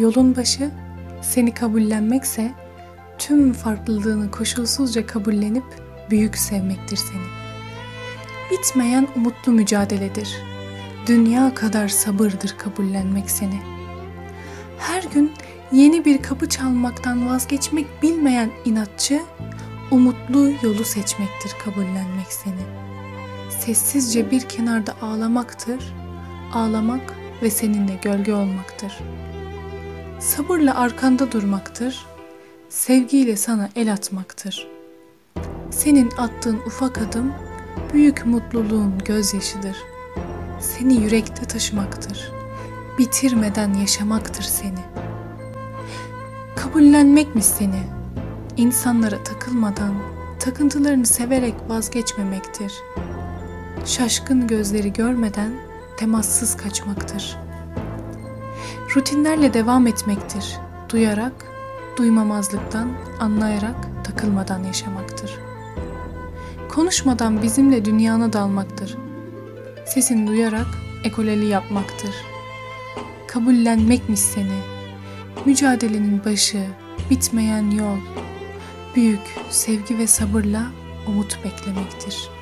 Yolun başı seni kabullenmekse tüm farklılığını koşulsuzca kabullenip büyük sevmektir seni. Bitmeyen umutlu mücadeledir. Dünya kadar sabırdır kabullenmek seni. Her gün yeni bir kapı çalmaktan vazgeçmek bilmeyen inatçı, umutlu yolu seçmektir kabullenmek seni. Sessizce bir kenarda ağlamaktır, ağlamak ve seninle gölge olmaktır. Sabırla arkanda durmaktır, sevgiyle sana el atmaktır. Senin attığın ufak adım büyük mutluluğun gözyaşıdır. Seni yürekte taşımaktır. Bitirmeden yaşamaktır seni. Kabullenmekmiş seni. İnsanlara takılmadan, takıntılarını severek vazgeçmemektir. Şaşkın gözleri görmeden temassız kaçmaktır. Rutinlerle devam etmektir. Duyarak, duymamazlıktan, anlayarak, takılmadan yaşamaktır. Konuşmadan bizimle dünyana dalmaktır. Sesini duyarak ekoleli yapmaktır. Kabullenmekmiş seni. Mücadelenin başı, bitmeyen yol, büyük sevgi ve sabırla umut beklemektir.''